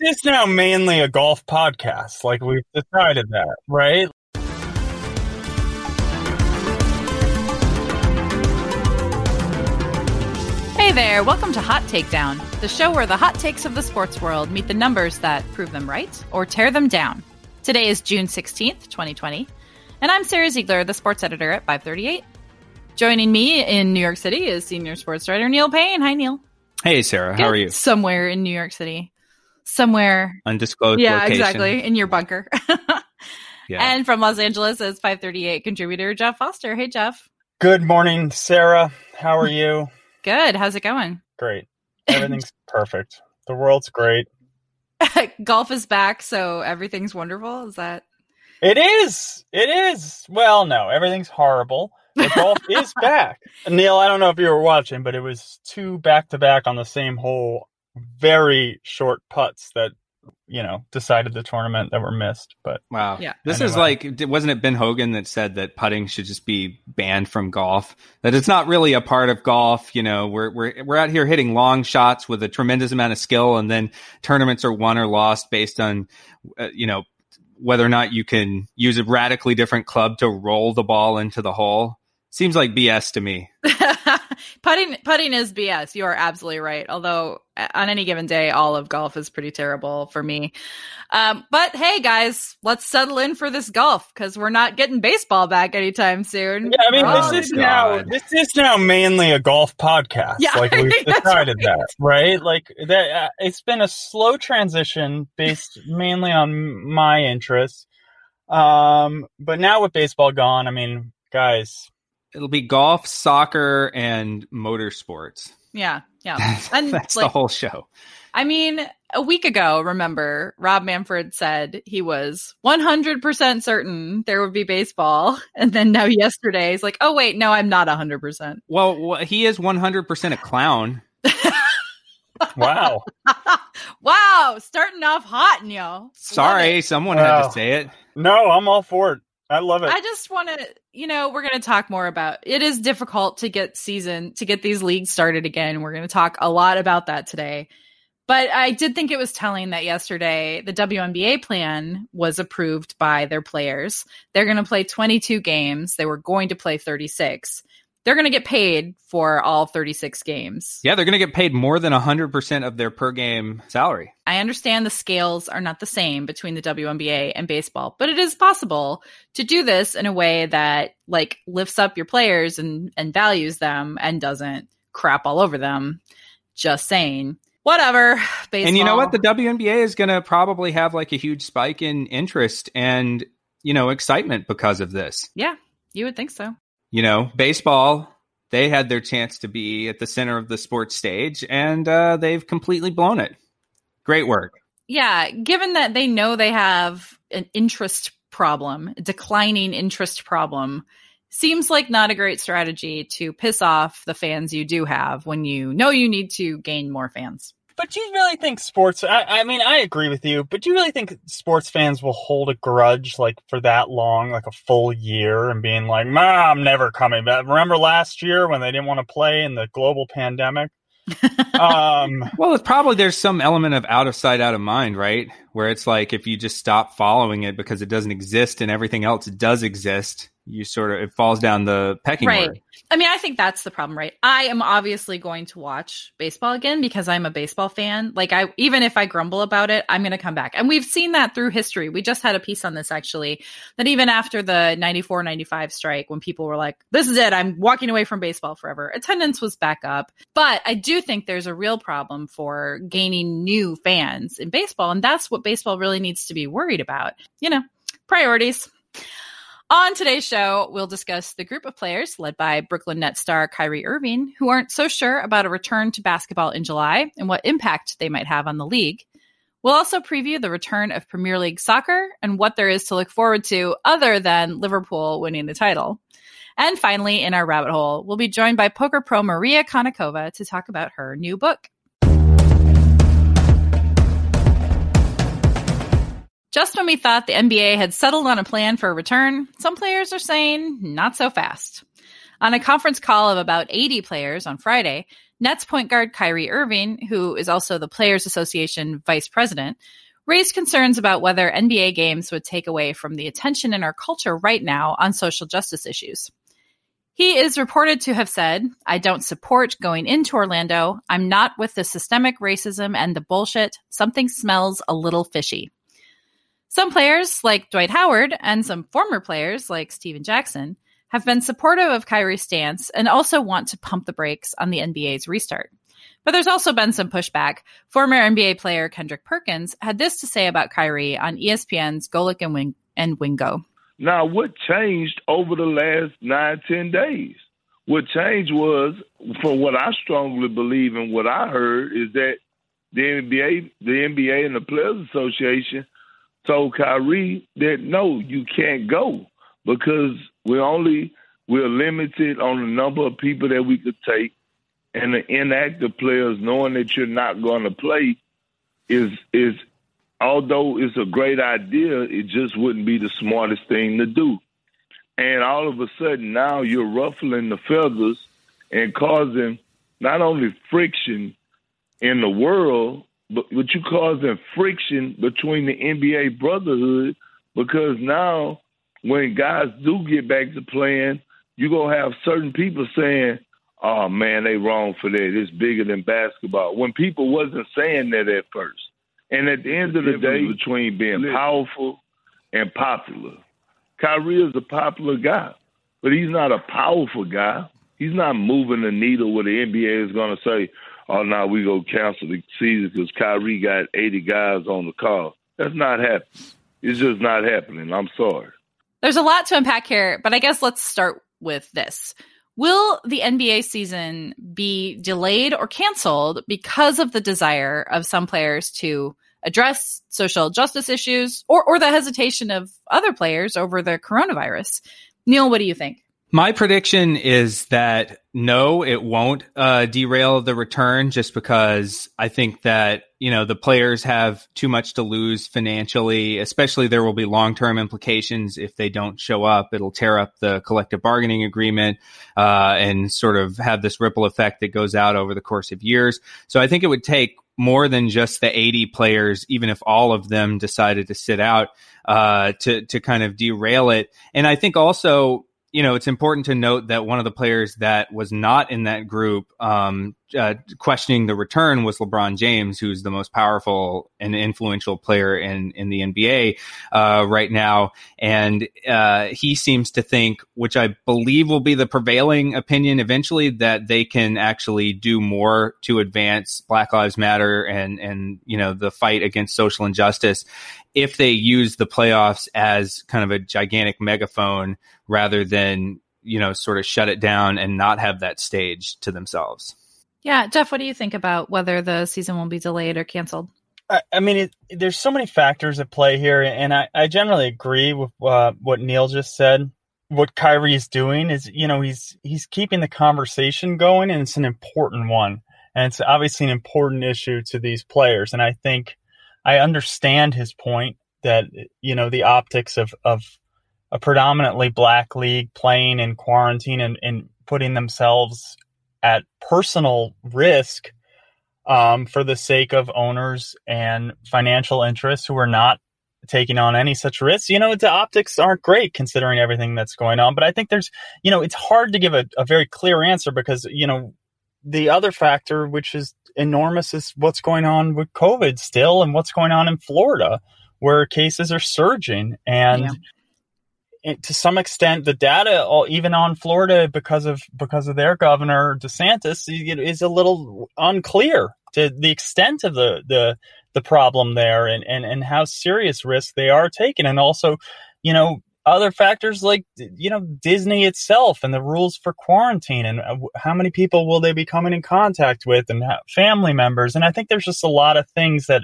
This is now mainly a golf podcast. Like we've decided that, right? Hey there, welcome to Hot Takedown, the show where the hot takes of the sports world meet the numbers that prove them right or tear them down. Today is June 16th, 2020, and I'm Sara Ziegler, the sports editor at 538. Joining me in New York City is senior sports writer Neil Payne. Hi, Neil. Hey, Sara. How are you? Somewhere in New York City. Somewhere. Undisclosed yeah, location. exactly. In your bunker. Yeah. And from Los Angeles is 538 contributor Jeff Foster. Hey, Jeff. Good morning, Sara. How are you? Good. How's it going? Great. Everything's perfect. The world's great. Golf is back, so everything's wonderful. Is that? It is. It is. Well, no, everything's horrible. But golf is back. Neil, I don't know if you were watching, but it was two back to back on the same hole, very short putts that you know decided the tournament that were missed. But Wow. Yeah. This is like, wasn't it Ben Hogan that said that putting should just be banned from golf? That it's not really a part of golf. You know, we're, we're, we're out here hitting long shots with a tremendous amount of skill and then tournaments are won or lost based on, uh, you know, whether or not you can use a radically different club to roll the ball into the hole. Seems like BS to me. putting putting is BS. You are absolutely right. Although on any given day, all of golf is pretty terrible for me. Um, but hey, guys, let's settle in for this golf because we're not getting baseball back anytime soon. yeah, I mean, Oh, this is God. now this is now mainly a golf podcast. Yeah, like we've decided right. that, right? Like that. Uh, it's been a slow transition based mainly on my interests. Um, but now with baseball gone, I mean, guys, It'll be golf, soccer, and motorsports. yeah, yeah. And That's like, the whole show. I mean, a week ago, remember, Rob Manfred said he was 100% certain there would be baseball. And then now yesterday, he's like, oh, wait, no, I'm not 100%. Well, he is 100% a clown. wow. wow, starting off hot, Neil. Sorry, someone had to say it. No, I'm all for it. I love it. I just want to, you know, we're going to talk more about it is difficult to get season to get these leagues started again. We're going to talk a lot about that today. But I did think it was telling that yesterday the WNBA plan was approved by their players. They're going to play 22 games. They were going to play 36. They're going to get paid for all 36 games. Yeah, they're going to get paid more than 100% of their per game salary. I understand the scales are not the same between the WNBA and baseball, but it is possible to do this in a way that like lifts up your players and and values them and doesn't crap all over them. Just saying. Whatever. Baseball. And you know what? The WNBA is going to probably have like a huge spike in interest and, you know, excitement because of this. yeah, you would think so. You know, baseball, they had their chance to be at the center of the sports stage and uh, they've completely blown it. Great work. Yeah, given that they know they have an interest problem, declining interest problem, seems like not a great strategy to piss off the fans you do have when you know you need to gain more fans. But do you really think sports? I, I mean, I agree with you, but do you really think sports fans will hold a grudge like for that long, like a full year, and being like, "Ma, I'm never coming back." Remember last year when they didn't want to play in the global pandemic? um, Well, it's probably there's some element of out of sight, out of mind, right? Where it's like if you just stop following it because it doesn't exist and everything else does exist, you sort of it falls down the pecking Right. order. I mean, I think that's the problem, right? I am obviously going to watch baseball again because I'm a baseball fan. Like I even if I grumble about it, I'm going to come back. And we've seen that through history. We just had a piece on this actually that even after the 94-95 strike when people were like, "This is it. I'm walking away from baseball forever." Attendance was back up. But I do think there's a real problem for gaining new fans in baseball, and that's what baseball really needs to be worried about. You know, priorities. On today's show, we'll discuss the group of players led by Brooklyn Nets star Kyrie Irving who aren't so sure about a return to basketball in July and what impact they might have on the league. We'll also preview the return of Premier League soccer and what there is to look forward to other than Liverpool winning the title. And finally, in our rabbit hole, we'll be joined by poker pro Maria Konnikova to talk about her new book. Just when we thought the NBA had settled on a plan for a return, some players are saying not so fast. On a conference call of about 80 players on Friday, Nets point guard Kyrie Irving, who is also the Players Association vice president, raised concerns about whether NBA games would take away from the attention in our culture right now on social justice issues. He is reported to have said, I don't support going into Orlando. I'm not with the systemic racism and the bullshit. Something smells a little fishy. Some players, like Dwight Howard, and some former players, like Stephen Jackson, have been supportive of Kyrie's stance and also want to pump the brakes on the NBA's restart. But there's also been some pushback. Former NBA player Kendrick Perkins had this to say about Kyrie on ESPN's Golic and, Wing- and Wingo. Now, what changed over the last nine, ten days? What changed was, from what I strongly believe and what I heard, is that the NBA, the NBA and the Players Association told Kyrie that no, you can't go because we only we're limited on the number of people that we could take, and the inactive players knowing that you're not going to play is is although it's a great idea, it just wouldn't be the smartest thing to do. And all of a sudden now you're ruffling the feathers and causing not only friction in the world, but, you're causing friction between the NBA brotherhood because now when guys do get back to playing, you're gonna have certain people saying, Oh man, they wrong for that. It's bigger than basketball. When people wasn't saying that at first. And at the end of the day, between being powerful and popular, Kyrie is a popular guy, but he's not a powerful guy. He's not moving the needle where the NBA is going to say, oh, now we go cancel the season because Kyrie got 80 guys on the call. That's not happening. It's just not happening. I'm sorry. There's a lot to unpack here, but I guess let's start with this. Will the NBA season be delayed or canceled because of the desire of some players to address social justice issues or, or the hesitation of other players over the coronavirus? Neil, what do you think? My prediction is that no, it won't uh, derail the return just because I think that, you know, the players have too much to lose financially, especially there will be long term implications if they don't show up. It'll tear up the collective bargaining agreement uh, and sort of have this ripple effect that goes out over the course of years. So I think it would take more than just the 80 players, even if all of them decided to sit out, uh, to, to kind of derail it. And I think also, you know, it's important to note that one of the players that was not in that group, um, uh, questioning the return was LeBron James, who's the most powerful and influential player in in the NBA uh, right now, and uh, he seems to think, which I believe will be the prevailing opinion eventually, that they can actually do more to advance Black Lives Matter and and you know the fight against social injustice if they use the playoffs as kind of a gigantic megaphone rather than you know sort of shut it down and not have that stage to themselves. Yeah, Jeff, what do you think about whether the season will be delayed or canceled? I, I mean, it, there's so many factors at play here, and I, I generally agree with uh, what Neil just said. What Kyrie is doing is, you know, he's he's keeping the conversation going, and it's an important one, and it's obviously an important issue to these players. And I think I understand his point that you know the optics of of a predominantly black league playing in quarantine and, and putting themselves at personal risk um, for the sake of owners and financial interests who are not taking on any such risks. You know, the optics aren't great considering everything that's going on. But I think there's, you know, it's hard to give a, a very clear answer because, you know, the other factor, which is enormous, is what's going on with COVID still and what's going on in Florida, where cases are surging. And yeah to some extent, the data, even on Florida, because of because of their governor DeSantis, is a little unclear to the extent of the the the problem there and and and how serious risk they are taking, and also, you know, other factors like you know Disney itself and the rules for quarantine and uh, how many people will they be coming in contact with and family members, and I think there's just a lot of things that,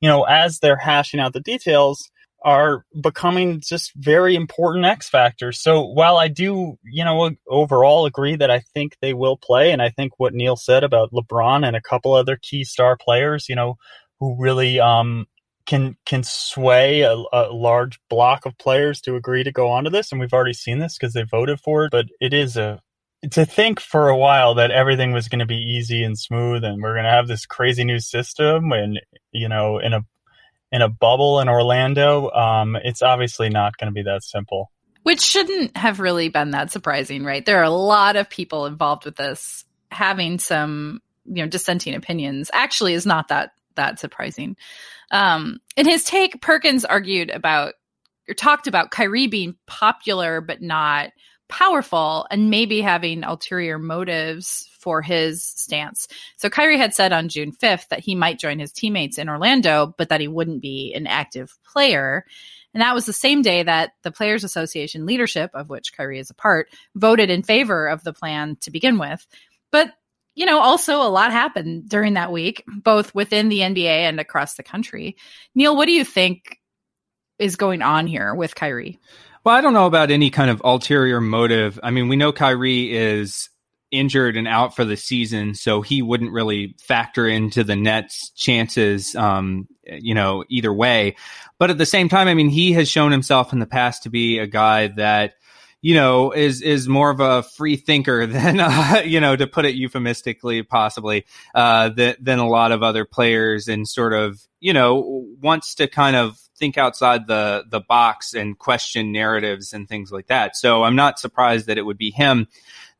you know, as they're hashing out the details are becoming just very important X factors. So while I do, you know, overall agree that I think they will play, and I think what Neil said about LeBron and a couple other key star players, you know, who really um, can can sway a, a, large block of players to agree to go onto this, and we've already seen this because they voted for it. But it is a to think for a while that everything was going to be easy and smooth and we're going to have this crazy new system and you know in a in a bubble in Orlando, um, it's obviously not going to be that simple. Which shouldn't have really been that surprising, right? There are a lot of people involved with this having some, you know, dissenting opinions. Actually, is not that that surprising. Um, in his take, Perkins argued about or talked about Kyrie being popular but not powerful and maybe having ulterior motives for his stance. So Kyrie had said on June 5th that he might join his teammates in Orlando, but that he wouldn't be an active player. And that was the same day that the Players Association leadership, of which Kyrie is a part, voted in favor of the plan to begin with. But, you know, also a lot happened during that week, both within the NBA and across the country. Neil, what do you think is going on here with Kyrie? Well, I don't know about any kind of ulterior motive. I mean, we know Kyrie is injured and out for the season, so he wouldn't really factor into the Nets' chances, um, you know, either way. But at the same time, I mean, he has shown himself in the past to be a guy that you know, is is more of a free thinker than uh, you know, to put it euphemistically, possibly uh, than than a lot of other players, and sort of you know wants to kind of think outside the the box and question narratives and things like that. So I'm not surprised that it would be him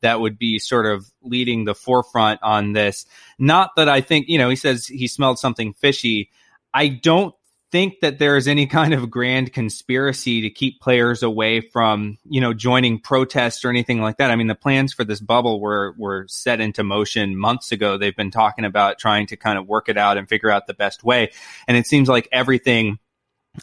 that would be sort of leading the forefront on this. Not that I think, you know, he says he smelled something fishy. I don't think that there is any kind of grand conspiracy to keep players away from, you know, joining protests or anything like that. I mean, the plans for this bubble were were set into motion months ago. They've been talking about trying to kind of work it out and figure out the best way. And it seems like everything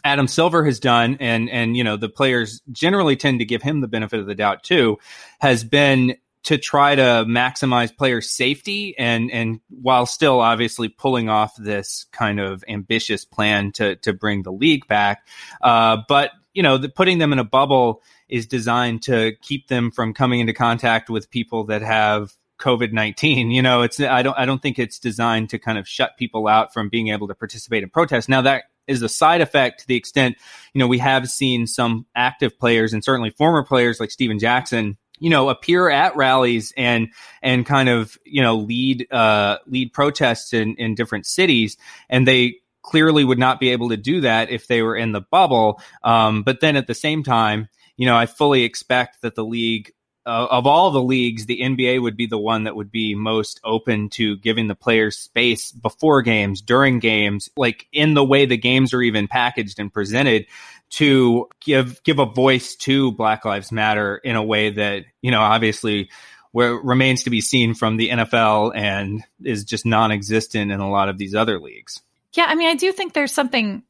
Adam Silver has done, and and you know the players generally tend to give him the benefit of the doubt too, has been to try to maximize player safety and and while still obviously pulling off this kind of ambitious plan to to bring the league back, uh, but you know the, putting them in a bubble is designed to keep them from coming into contact with people that have COVID nineteen. You know, it's I don't I don't think it's designed to kind of shut people out from being able to participate in protests. Now that is a side effect to the extent, you know, we have seen some active players and certainly former players like Stephen Jackson you know appear at rallies and and kind of you know lead uh lead protests in in different cities. And they clearly would not be able to do that if they were in the bubble. Um but then at the same time you know i fully expect that the league uh, of all the leagues, the NBA would be the one that would be most open to giving the players space before games, during games, like in the way the games are even packaged and presented to give give a voice to Black Lives Matter in a way that, you know, obviously where remains to be seen from the NFL and is just non-existent in a lot of these other leagues. Yeah, I mean, I do think there's something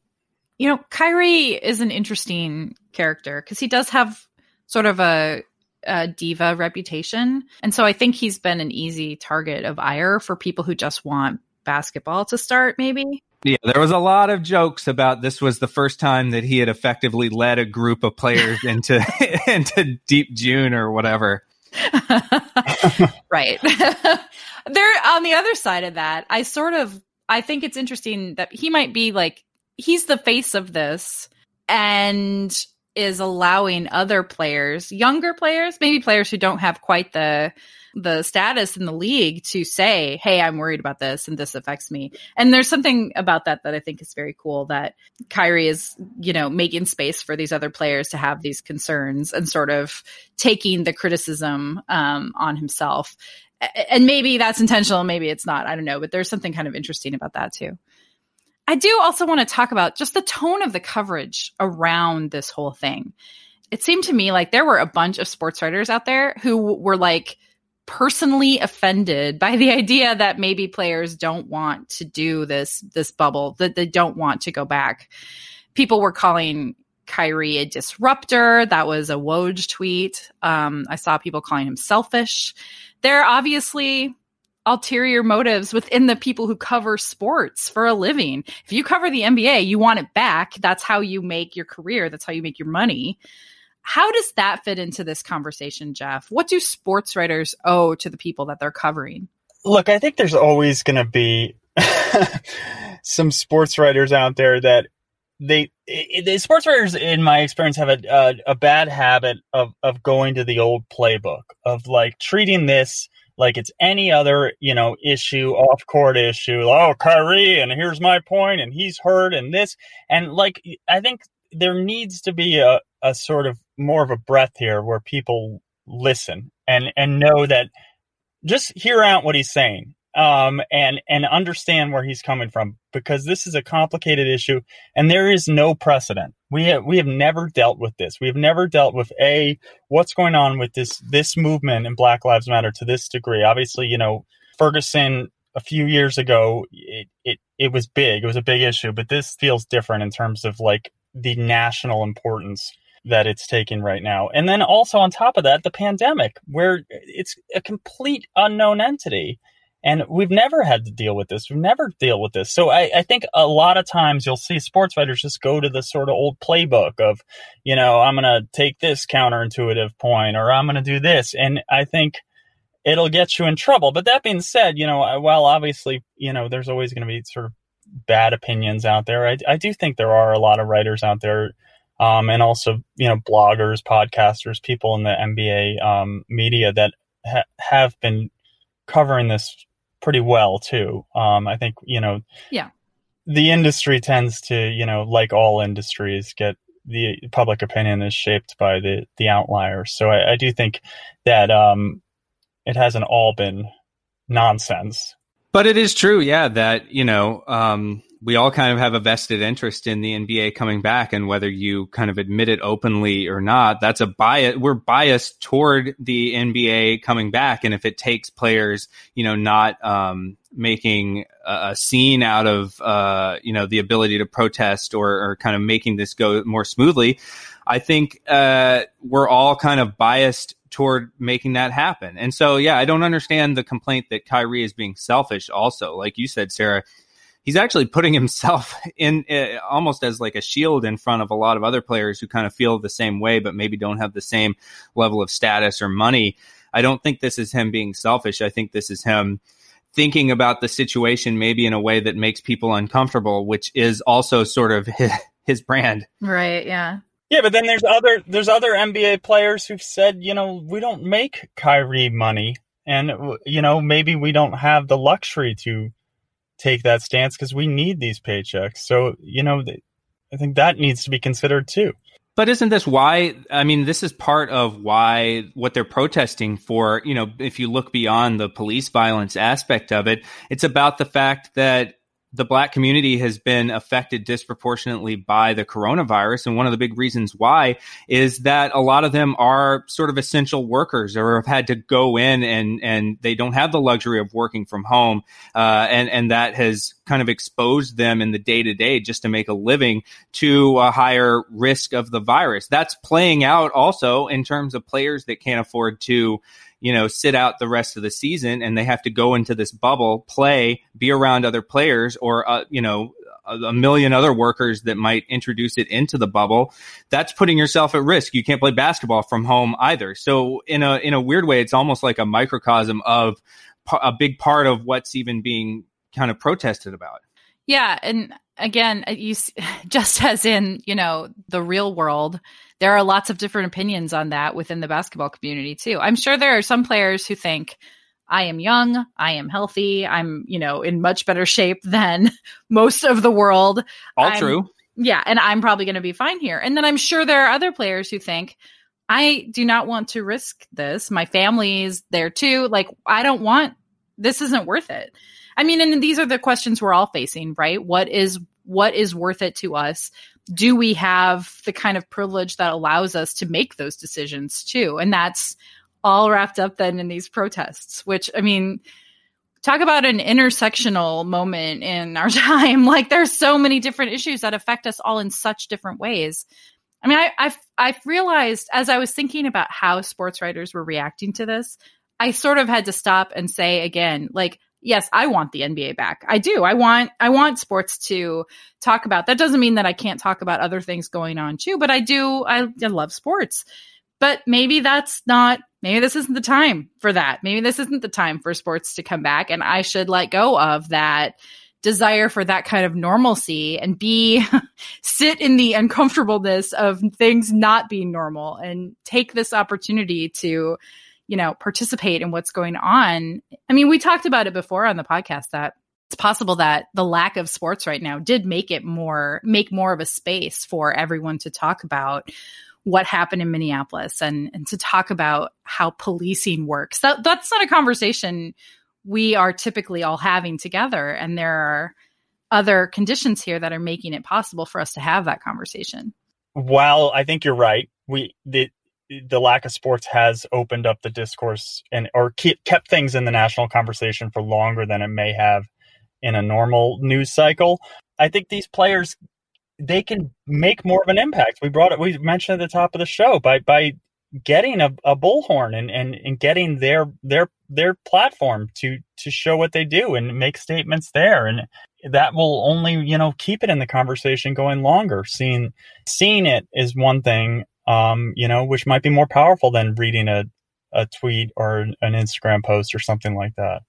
you know, Kyrie is an interesting character because he does have sort of a a diva reputation. And so I think he's been an easy target of ire for people who just want basketball to start, maybe. Yeah, there was a lot of jokes about this was the first time that he had effectively led a group of players into into deep June or whatever. right. there on the other side of that, I sort of I think it's interesting that he might be like he's the face of this and is allowing other players, younger players, maybe players who don't have quite the the status in the league to say, "Hey, I'm worried about this and this affects me." And there's something about that that I think is very cool that Kyrie is, you know, making space for these other players to have these concerns and sort of taking the criticism um, on himself. And maybe that's intentional, maybe it's not. I don't know, but there's something kind of interesting about that too. I do also want to talk about just the tone of the coverage around this whole thing. It seemed to me like there were a bunch of sports writers out there who were like personally offended by the idea that maybe players don't want to do this this bubble, that they don't want to go back. People were calling Kyrie a disruptor. That was a Woj tweet. Um, I saw people calling him selfish. There obviously ulterior motives within the people who cover sports for a living. If you cover the NBA, you want it back. That's how you make your career. That's how you make your money. How does that fit into this conversation, Jeff? What do sports writers owe to the people that they're covering? Look, I think there's always going to be some sports writers out there that they the sports writers, in my experience, have a, a, a bad habit of of going to the old playbook of like treating this like it's any other you know issue, off court issue. Oh, Kyrie, and here's my point, and he's hurt, and this, and like I think there needs to be a a sort of more of a breath here where people listen and and know that just hear out what he's saying um, and and understand where he's coming from because this is a complicated issue and there is no precedent. We have we have never dealt with this. We have never dealt with a what's going on with this this movement in Black Lives Matter to this degree. Obviously, you know Ferguson a few years ago it it it was big. It was a big issue, but this feels different in terms of like the national importance that it's taking right now. And then also on top of that, the pandemic, where it's a complete unknown entity. And we've never had to deal with this. We've never deal with this. So I, I, think a lot of times you'll see sports writers just go to the sort of old playbook of, you know, I'm going to take this counterintuitive point or I'm going to do this. And I think it'll get you in trouble. But that being said, you know, while obviously, you know, there's always going to be sort of bad opinions out there, I, I do think there are a lot of writers out there um, and also you know bloggers, podcasters, people in the NBA um, media that ha- have been covering this pretty well too. Um, I think you know, yeah, the industry tends to you know, like all industries, get the public opinion is shaped by the the outliers. So I, I do think that um, it hasn't all been nonsense. But it is true, yeah, that you know um, we all kind of have a vested interest in the NBA coming back, and whether you kind of admit it openly or not, that's a bias. We're biased toward the NBA coming back, and if it takes players, you know, not um, making a scene out of, uh, you know, the ability to protest or, or, kind of making this go more smoothly, I think uh, we're all kind of biased toward making that happen. And so, yeah, I don't understand the complaint that Kyrie is being selfish. Also, like you said, Sara he's actually putting himself in uh, almost as like a shield in front of a lot of other players who kind of feel the same way, but maybe don't have the same level of status or money. I don't think this is him being selfish. I think this is him thinking about the situation maybe in a way that makes people uncomfortable, which is also sort of his, his brand. Right. Yeah. Yeah, but then there's other there's other NBA players who've said, you know, we don't make Kyrie money, and you know maybe we don't have the luxury to take that stance because we need these paychecks. So, you know, I think that needs to be considered too. But isn't this why? I mean, this is part of why what they're protesting for. You know, if you look beyond the police violence aspect of it, it's about the fact that the black community has been affected disproportionately by the coronavirus. And one of the big reasons why is that a lot of them are sort of essential workers or have had to go in and, and they don't have the luxury of working from home. Uh, and, and that has kind of exposed them in the day to day just to make a living to a higher risk of the virus. That's playing out also in terms of players that can't afford to you know, sit out the rest of the season and they have to go into this bubble, play, be around other players or, uh, you know, a million other workers that might introduce it into the bubble. That's putting yourself at risk. You can't play basketball from home either. So in a in a weird way it's almost like a microcosm of a big part of what's even being kind of protested about. Yeah. And again you just as in you know the real world there are lots of different opinions on that within the basketball community too. I'm sure there are some players who think I am young, I am healthy, I'm, you know, in much better shape than most of the world. All I'm, true. Yeah, and I'm probably going to be fine here. And then I'm sure there are other players who think I do not want to risk this. My family's there too. Like I don't want this isn't worth it. I mean, and these are the questions we're all facing, right? What is what is worth it to us? Do we have the kind of privilege that allows us to make those decisions too? And that's all wrapped up then in these protests, which I mean, talk about an intersectional moment in our time. Like there's so many different issues that affect us all in such different ways. I mean, I, I've, I've realized as I was thinking about how sports writers were reacting to this, I sort of had to stop and say again, like, yes, I want the NBA back. I do. I want I want sports to talk about. That doesn't mean that I can't talk about other things going on too, but I do I, I love sports. But maybe that's not maybe this isn't the time for that. Maybe this isn't the time for sports to come back and I should let go of that desire for that kind of normalcy and be sit in the uncomfortableness of things not being normal and take this opportunity to you know participate in what's going on i mean we talked about it before on the podcast that it's possible that the lack of sports right now did make it more make more of a space for everyone to talk about what happened in Minneapolis and and to talk about how policing works. That that's not a conversation we are typically all having together and there are other conditions here that are making it possible for us to have that conversation. While I think you're right, we the the lack of sports has opened up the discourse and or keep, kept things in the national conversation for longer than it may have in a normal news cycle. I think these players they can make more of an impact. We brought it we mentioned at the top of the show by by getting a, a bullhorn and, and, and getting their their their platform to to show what they do and make statements there and that will only you know keep it in the conversation going longer seeing seeing it is one thing um you know which might be more powerful than reading a a tweet or an Instagram post or something like that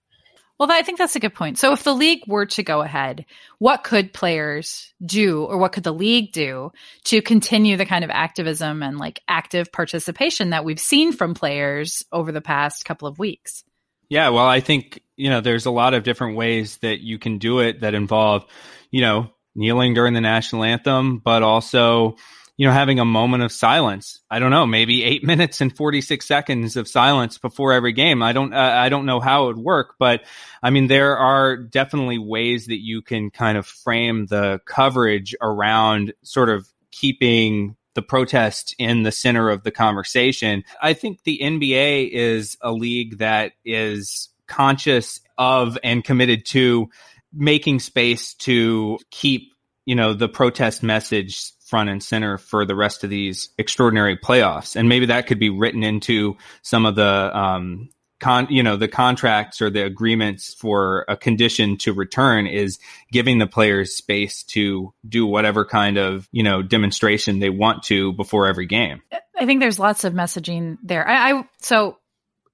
well, I think that's a good point. So, if the league were to go ahead, what could players do, or what could the league do to continue the kind of activism and like active participation that we've seen from players over the past couple of weeks? Yeah, well, I think, you know, there's a lot of different ways that you can do it that involve, you know, kneeling during the national anthem, but also you know, having a moment of silence. I don't know, maybe eight minutes and 46 seconds of silence before every game. I don't, uh, I don't know how it would work, but I mean, there are definitely ways that you can kind of frame the coverage around sort of keeping the protest in the center of the conversation. I think the NBA is a league that is conscious of and committed to making space to keep you know the protest message front and center for the rest of these extraordinary playoffs. And maybe that could be written into some of the, um, con, you know, the contracts or the agreements for a condition to return is giving the players space to do whatever kind of, you know, demonstration they want to before every game. I think there's lots of messaging there. I, I so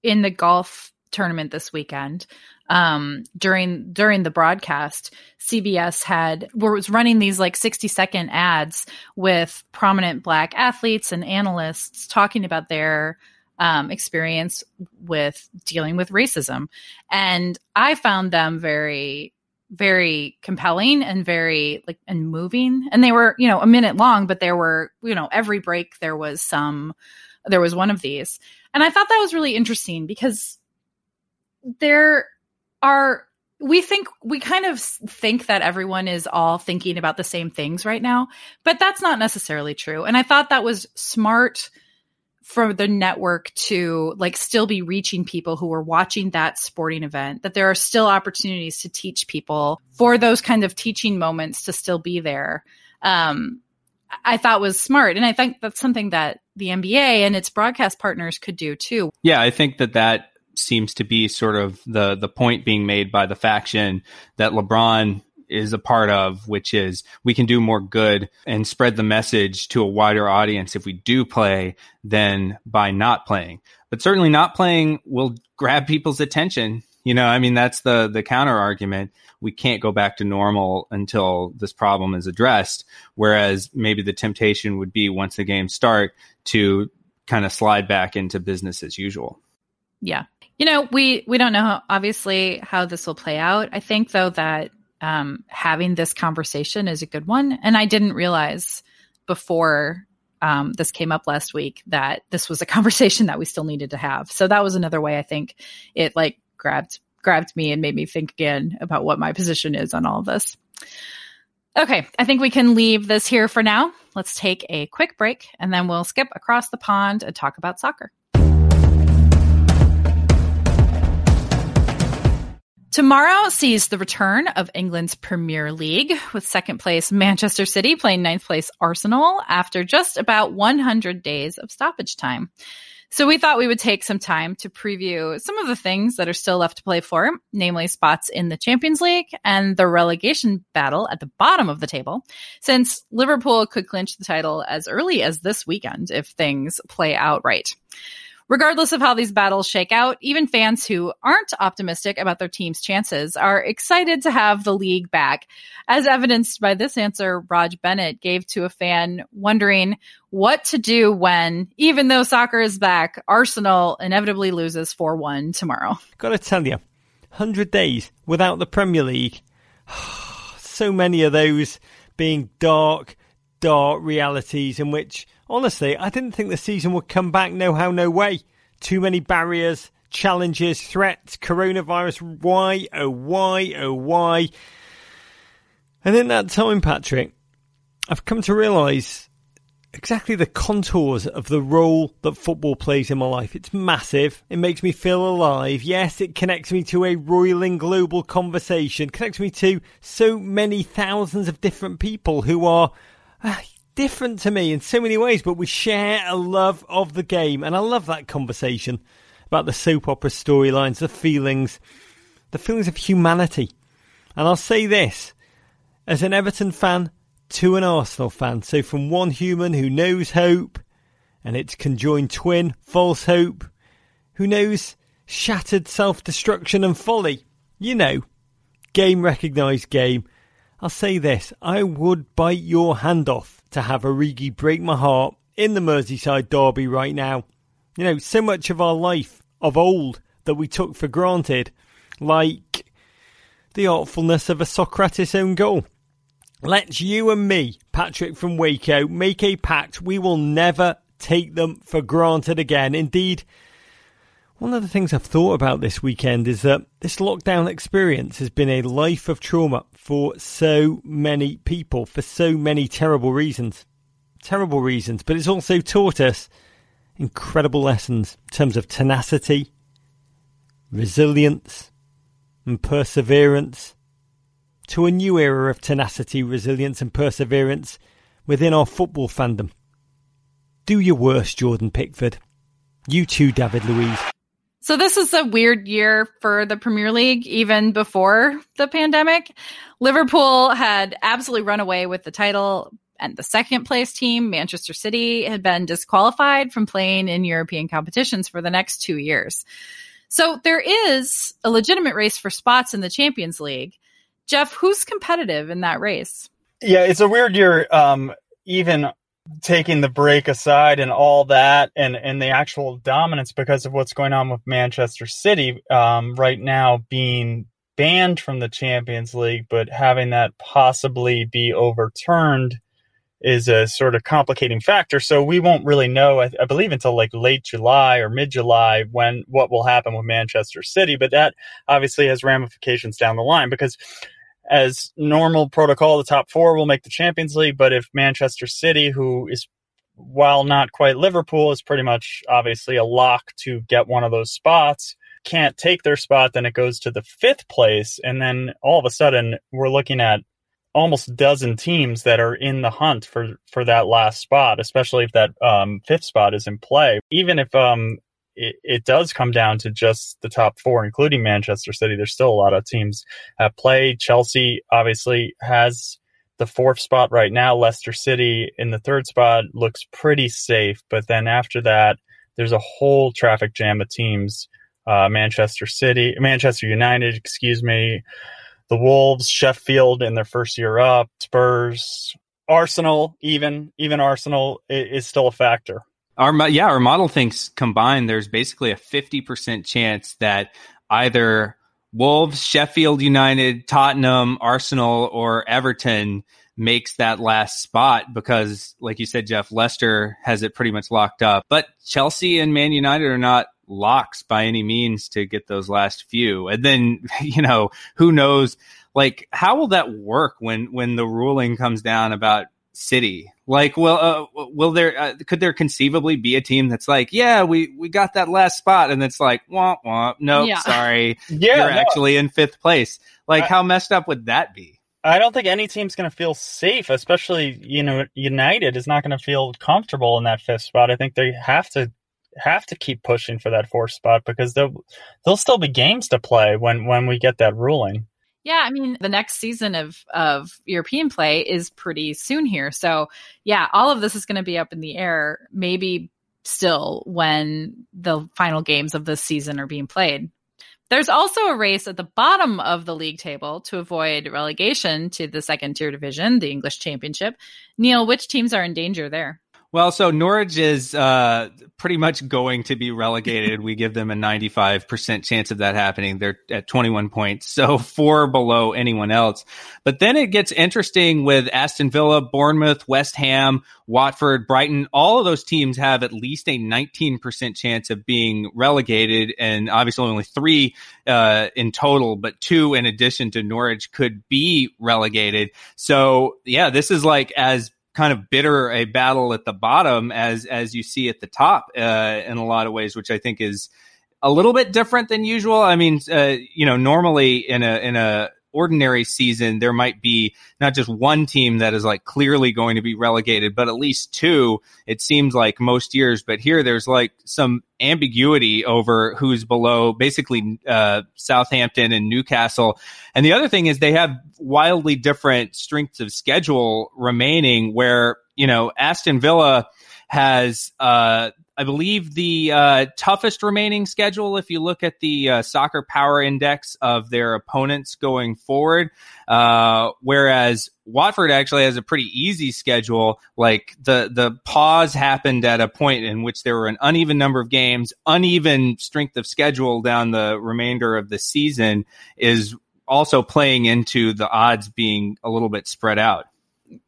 in the golf tournament this weekend, um, during during the broadcast, CBS had was running these like 60 second ads with prominent black athletes and analysts talking about their um, experience with dealing with racism, and I found them very very compelling and very like and moving. And they were you know a minute long but there were you know every break there was some there was one of these. And i thought that was really interesting because there are we think we kind of think that everyone is all thinking about the same things right now, but that's not necessarily true. And I thought that was smart for the network to like still be reaching people who are watching that sporting event that there are still opportunities to teach people for those kind of teaching moments to still be there. Um, i thought was smart. And i think that's something that the nba and its broadcast partners could do too. Yeah i think that that seems to be sort of the the point being made by the faction that LeBron is a part of, which is we can do more good and spread the message to a wider audience if we do play than by not playing. But certainly not playing will grab people's attention. You know, I mean that's the the counter argument. We can't go back to normal until this problem is addressed. Whereas maybe the temptation would be once the games start to kind of slide back into business as usual. Yeah. You know, we we don't know how, obviously how this will play out. I think though that um, having this conversation is a good one, and I didn't realize before um, this came up last week that this was a conversation that we still needed to have. So that was another way I think it like grabbed grabbed me and made me think again about what my position is on all of this. Okay, I think we can leave this here for now. Let's take a quick break and then we'll skip across the pond and talk about soccer. Tomorrow sees the return of England's Premier League with second place Manchester City playing ninth place Arsenal after just about 100 days of stoppage time. So we thought we would take some time to preview some of the things that are still left to play for, namely spots in the Champions League and the relegation battle at the bottom of the table, since Liverpool could clinch the title as early as this weekend if things play out right. Regardless of how these battles shake out, even fans who aren't optimistic about their team's chances are excited to have the league back, as evidenced by this answer Raj Bennett gave to a fan wondering what to do when, even though soccer is back, Arsenal inevitably loses 4 1 tomorrow. Gotta tell you, 100 days without the Premier League. so many of those being dark, dark realities in which honestly, I didn't think the season would come back no how, no way. Too many barriers, challenges, threats, coronavirus. Why, oh, why, oh, why? And in that time, Patrick, I've come to realise exactly the contours of the role that football plays in my life. It's massive. It makes me feel alive. Yes, it connects me to a roiling global conversation, connects me to so many thousands of different people who are. Ah, Different to me in so many ways, but we share a love of the game. And I love that conversation about the soap opera storylines, the feelings, the feelings of humanity. And I'll say this as an Everton fan to an Arsenal fan. So from one human who knows hope and its conjoined twin, false hope, who knows shattered self destruction and folly. You know, game recognised game. I'll say this I would bite your hand off to have Origi break my heart in the Merseyside derby right now. You know, so much of our life of old that we took for granted, like the artfulness of a Sokratis own goal. Let's you and me, Patrick from Waco, make a pact. We will never take them for granted again. Indeed, one of the things I've thought about this weekend is that this lockdown experience has been a life of trauma for so many people for so many terrible reasons. Terrible reasons, but it's also taught us incredible lessons in terms of tenacity, resilience, and perseverance to a new era of tenacity, resilience, and perseverance within our football fandom. Do your worst, Jordan Pickford. You too, David Luiz. So this is a weird year for the Premier League, even before the pandemic. Liverpool had absolutely run away with the title, and the second place team, Manchester City, had been disqualified from playing in European competitions for the next two years. So there is a legitimate race for spots in the Champions League. Jeff, who's competitive in that race? Yeah, it's a weird year. Um, even taking the break aside and all that and and the actual dominance because of what's going on with Manchester City um, right now being banned from the Champions League but having that possibly be overturned is a sort of complicating factor. So we won't really know I, I believe until like late July or mid July when what will happen with Manchester City. But that obviously has ramifications down the line because as normal protocol, the top four will make the Champions League. But if Manchester City, who is while not quite Liverpool, is pretty much obviously a lock to get one of those spots, can't take their spot, then it goes to the fifth place. And then all of a sudden, we're looking at almost a dozen teams that are in the hunt for, for that last spot, especially if that um, fifth spot is in play. Even if um, it, it does come down to just the top four, including Manchester City. There's still a lot of teams at play. Chelsea obviously has the fourth spot right now. Leicester City in the third spot looks pretty safe. But then after that, there's a whole traffic jam of teams. Uh, Manchester City, Manchester United, excuse me, the Wolves, Sheffield in their first year up, Spurs, Arsenal, even even Arsenal is, is still a factor. Our yeah, our model thinks combined. There's basically a fifty percent chance that either Wolves, Sheffield United, Tottenham, Arsenal, or Everton makes that last spot because, like you said, Jeff, Leicester has it pretty much locked up. But Chelsea and Man United are not locks by any means to get those last few. And then, you know, who knows? Like, how will that work when when the ruling comes down about City? Like, will uh, will there uh, could there conceivably be a team that's like, yeah, we we got that last spot, and it's like, womp womp, nope, yeah. sorry, yeah, you're no. actually in fifth place. Like, I, how messed up would that be? I don't think any team's going to feel safe, especially you know United is not going to feel comfortable in that fifth spot. I think they have to have to keep pushing for that fourth spot because there'll there'll still be games to play when when we get that ruling. Yeah, I mean, the next season of of European play is pretty soon here. So, yeah, all of this is going to be up in the air. Maybe still when the final games of this season are being played. There's also a race at the bottom of the league table to avoid relegation to the second tier division, the English Championship. Neil, which teams are in danger there? Well, so Norwich is uh, pretty much going to be relegated. we give them a 95% chance of that happening. They're at 21 points, so four below anyone else. But then it gets interesting with Aston Villa, Bournemouth, West Ham, Watford, Brighton. All of those teams have at least a 19% chance of being relegated, and obviously only three uh, in total, but two in addition to Norwich could be relegated. So yeah, this is like as kind of bitter a battle at the bottom as as you see at the top uh, in a lot of ways, which I think is a little bit different than usual. I mean, uh, you know, normally in a in a ordinary season, there might be not just one team that is like clearly going to be relegated, but at least two. It seems like most years, but here there's like some ambiguity over who's below basically uh, Southampton and Newcastle. And the other thing is they have wildly different strengths of schedule remaining where, you know, Aston Villa has uh, I believe the uh, toughest remaining schedule, if you look at the uh, soccer power index of their opponents going forward, uh, whereas Watford actually has a pretty easy schedule. Like the the pause happened at a point in which there were an uneven number of games, uneven strength of schedule down the remainder of the season is also playing into the odds being a little bit spread out.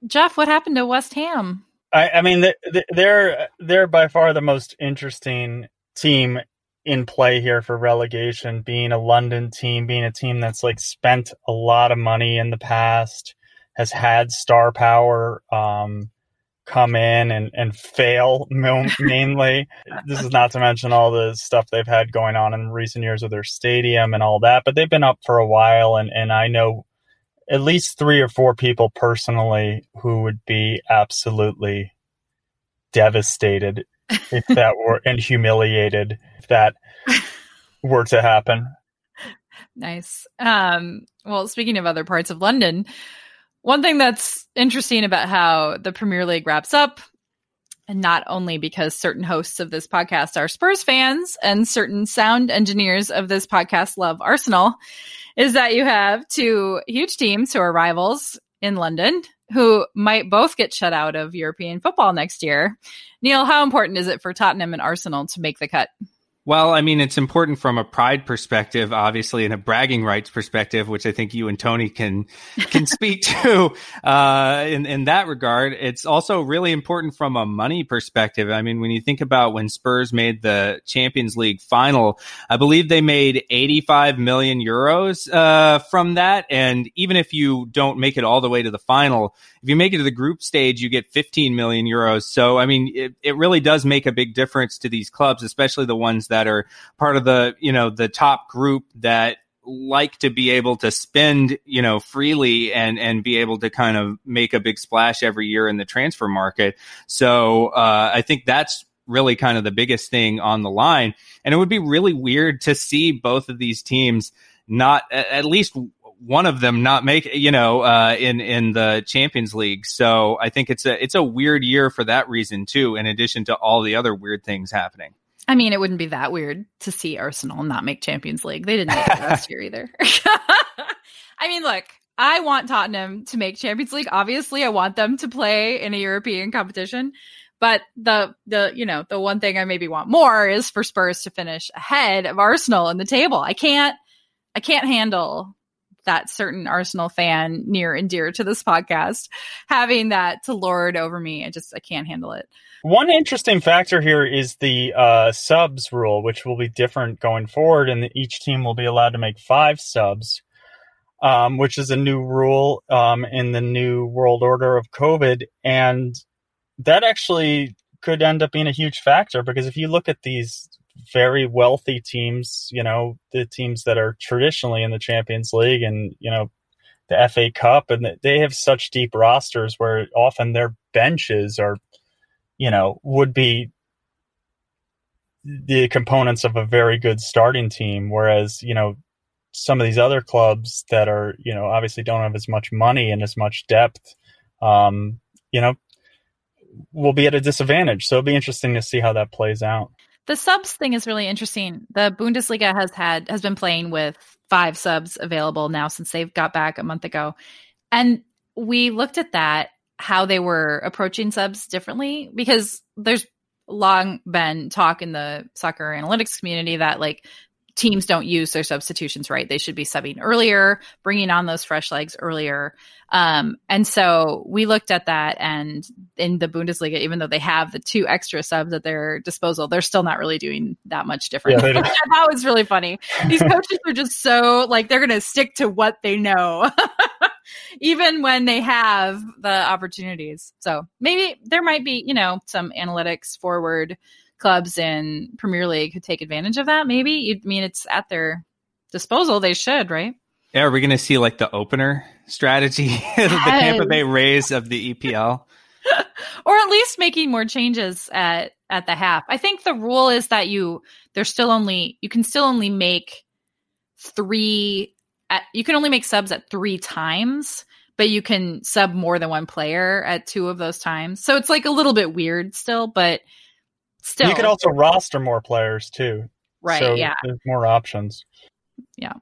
Jeff, what happened to West Ham? I, I mean, they're they're by far the most interesting team in play here for relegation. Being a London team, being a team that's like spent a lot of money in the past, has had star power um, come in and and fail mainly. this is not to mention all the stuff they've had going on in recent years with their stadium and all that. But they've been up for a while, and and I know at least three or four people personally who would be absolutely devastated if that were and humiliated if that were to happen. Nice. Um, well, speaking of other parts of London, one thing that's interesting about how the Premier League wraps up, and not only because certain hosts of this podcast are Spurs fans and certain sound engineers of this podcast love Arsenal, is that you have two huge teams who are rivals in London who might both get shut out of European football next year. Neil, how important is it for Tottenham and Arsenal to make the cut? Well, I mean, it's important from a pride perspective, obviously, and a bragging rights perspective, which I think you and Tony can can speak to uh, in in that regard. It's also really important from a money perspective. I mean, when you think about when Spurs made the Champions League final, I believe they made 85 million euros uh, from that, and even if you don't make it all the way to the final, if you make it to the group stage, you get 15 million euros. So, I mean, it, it really does make a big difference to these clubs, especially the ones that are part of the, you know, the top group that like to be able to spend, you know, freely and, and be able to kind of make a big splash every year in the transfer market. So, uh, I think that's really kind of the biggest thing on the line. And it would be really weird to see both of these teams not at least one of them not make you know uh, in in the Champions League. So I think it's a it's a weird year for that reason too. In addition to all the other weird things happening. I mean, it wouldn't be that weird to see Arsenal not make Champions League. They didn't make it last year either. I mean, look, I want Tottenham to make Champions League. Obviously, I want them to play in a European competition. But the the you know the one thing I maybe want more is for Spurs to finish ahead of Arsenal in the table. I can't I can't handle that certain Arsenal fan near and dear to this podcast having that to lord over me. I just I can't handle it. One interesting factor here is the uh, subs rule, which will be different going forward, and each team will be allowed to make five subs, um, which is a new rule um, in the new world order of COVID, and that actually could end up being a huge factor because if you look at these very wealthy teams, you know, the teams that are traditionally in the Champions League and, you know, the FA Cup, and they have such deep rosters where often their benches are you know, would be the components of a very good starting team. Whereas, you know, some of these other clubs that are, you know, obviously don't have as much money and as much depth, um, you know, will be at a disadvantage. So it'll be interesting to see how that plays out. The subs thing is really interesting. The Bundesliga has had has been playing with five subs available now since they've got back a month ago. And we looked at that how they were approaching subs differently because there's long been talk in the soccer analytics community that like teams don't use their substitutions right. They should be subbing earlier, bringing on those fresh legs earlier. Um, and so we looked at that, and in the Bundesliga, even though they have the two extra subs at their disposal, they're still not really doing that much different. Yeah, that was really funny. These coaches are just so like they're going to stick to what they know. even when they have the opportunities. So maybe there might be, you know, some analytics forward clubs in Premier League who take advantage of that. Maybe you mean it's at their disposal. They should, right? Yeah, are we going to see like the opener strategy, yes. the Tampa Bay Rays of the EPL, or at least making more changes at at the half? I think the rule is that you there's still only you can still only make three. At, you can only make subs at three times, but you can sub more than one player at two of those times. So it's like a little bit weird still, but still. You could also roster more players too. Right. So yeah. There's more options. Yeah.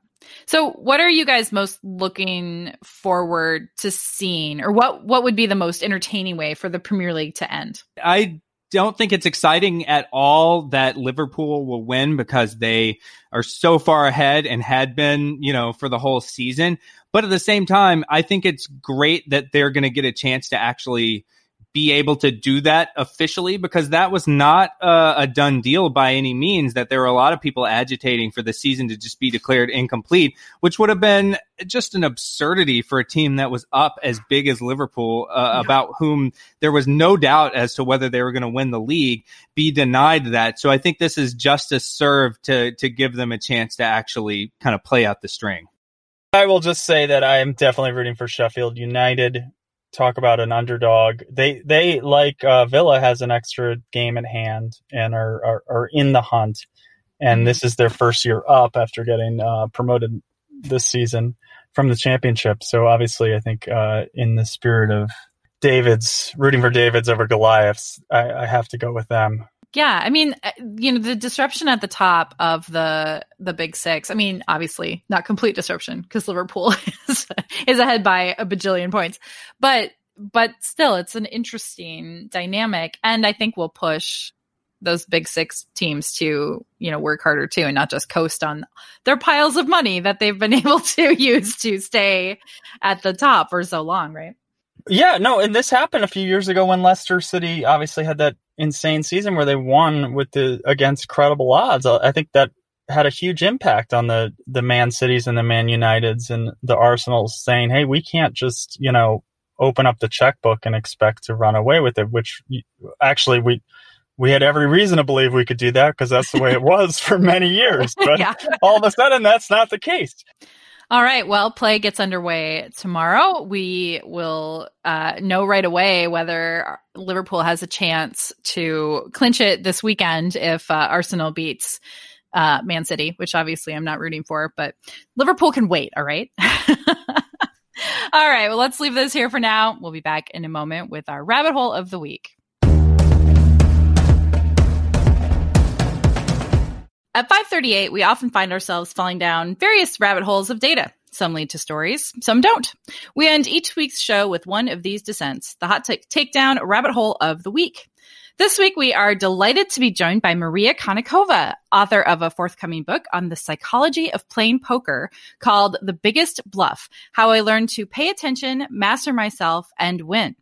So what are you guys most looking forward to seeing or what what would be the most entertaining way for the Premier League to end? I don't think it's exciting at all that Liverpool will win because they are so far ahead and had been, you know, for the whole season. But at the same time, I think it's great that they're going to get a chance to actually be able to do that officially because that was not uh, a done deal by any means that there were a lot of people agitating for the season to just be declared incomplete which would have been just an absurdity for a team that was up as big as Liverpool uh, yeah. about whom there was no doubt as to whether they were going to win the league be denied that. So i think this is justice served to to give them a chance to actually kind of play out the string. I will just say that I am definitely rooting for Sheffield United talk about an underdog. They they like uh, Villa has an extra game at hand and are are, are in the hunt, and this is their first year up after getting uh, promoted this season from the championship. So obviously, I think uh, in the spirit of David's rooting for David's over Goliath's, I, I have to go with them. Yeah, I mean, uh, you know, the disruption at the top of the the Big Six. I mean, obviously not complete disruption because Liverpool is is ahead by a bajillion points, but but still, it's an interesting dynamic, and I think will push those Big Six teams to you know work harder too, and not just coast on their piles of money that they've been able to use to stay at the top for so long, right? Yeah, no, and this happened a few years ago when Leicester City obviously had that insane season where they won with the against credible odds. Uh, I think that had a huge impact on the the Man Cities and the Man Uniteds and the Arsenals saying, "Hey, we can't just you know open up the checkbook and expect to run away with it." Which actually we we had every reason to believe we could do that because that's the way it was for many years. But yeah. all of a sudden, that's not the case. All right. Well, play gets underway tomorrow. We will uh, know right away whether Liverpool has a chance to clinch it this weekend if uh, Arsenal beats uh, Man City, which obviously I'm not rooting for, but Liverpool can wait. All right. all right. Well, let's leave this here for now. We'll be back in a moment with our rabbit hole of the week. At 538, we often find ourselves falling down various rabbit holes of data. Some lead to stories, some don't. We end each week's show with one of these descents, the hot take takedown rabbit hole of the week. This week, we are delighted to be joined by Maria Konnikova, author of a forthcoming book on the psychology of playing poker called The Biggest Bluff How I Learned to Pay Attention, Master Myself, and Win.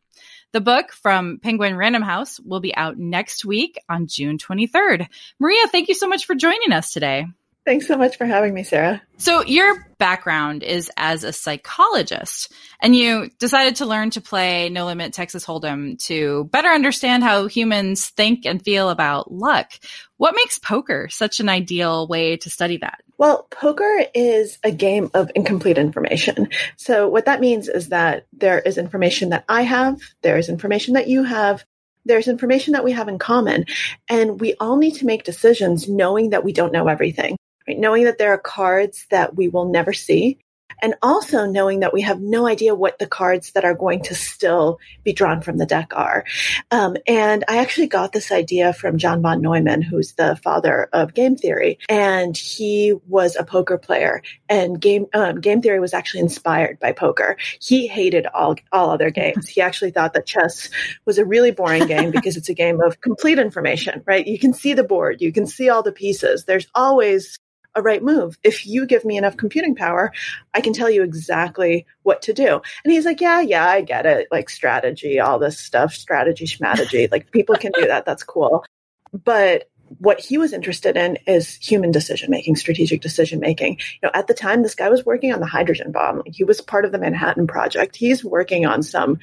The book from Penguin Random House will be out next week on June 23rd. Maria, thank you so much for joining us today. Thanks so much for having me, Sara. So, your background is as a psychologist, and you decided to learn to play No Limit Texas Hold'em to better understand how humans think and feel about luck. What makes poker such an ideal way to study that? Well, poker is a game of incomplete information. So, what that means is that there is information that I have, there is information that you have, there's information that we have in common, and we all need to make decisions knowing that we don't know everything right? Knowing that there are cards that we will never see and also knowing that we have no idea what the cards that are going to still be drawn from the deck are. Um, and I actually got this idea from John von Neumann, who's the father of game theory, and he was a poker player. And game um, game theory was actually inspired by poker. He hated all all other games. He actually thought that chess was a really boring game because it's a game of complete information. Right? You can see the board, you can see all the pieces. There's always a right move. If you give me enough computing power, I can tell you exactly what to do. And he's like, yeah, yeah, I get it. Like strategy, all this stuff, strategy, strategy. like people can do that. That's cool. But what he was interested in is human decision making, strategic decision making. You know, at the time, this guy was working on the hydrogen bomb. He was part of the Manhattan Project. He's working on some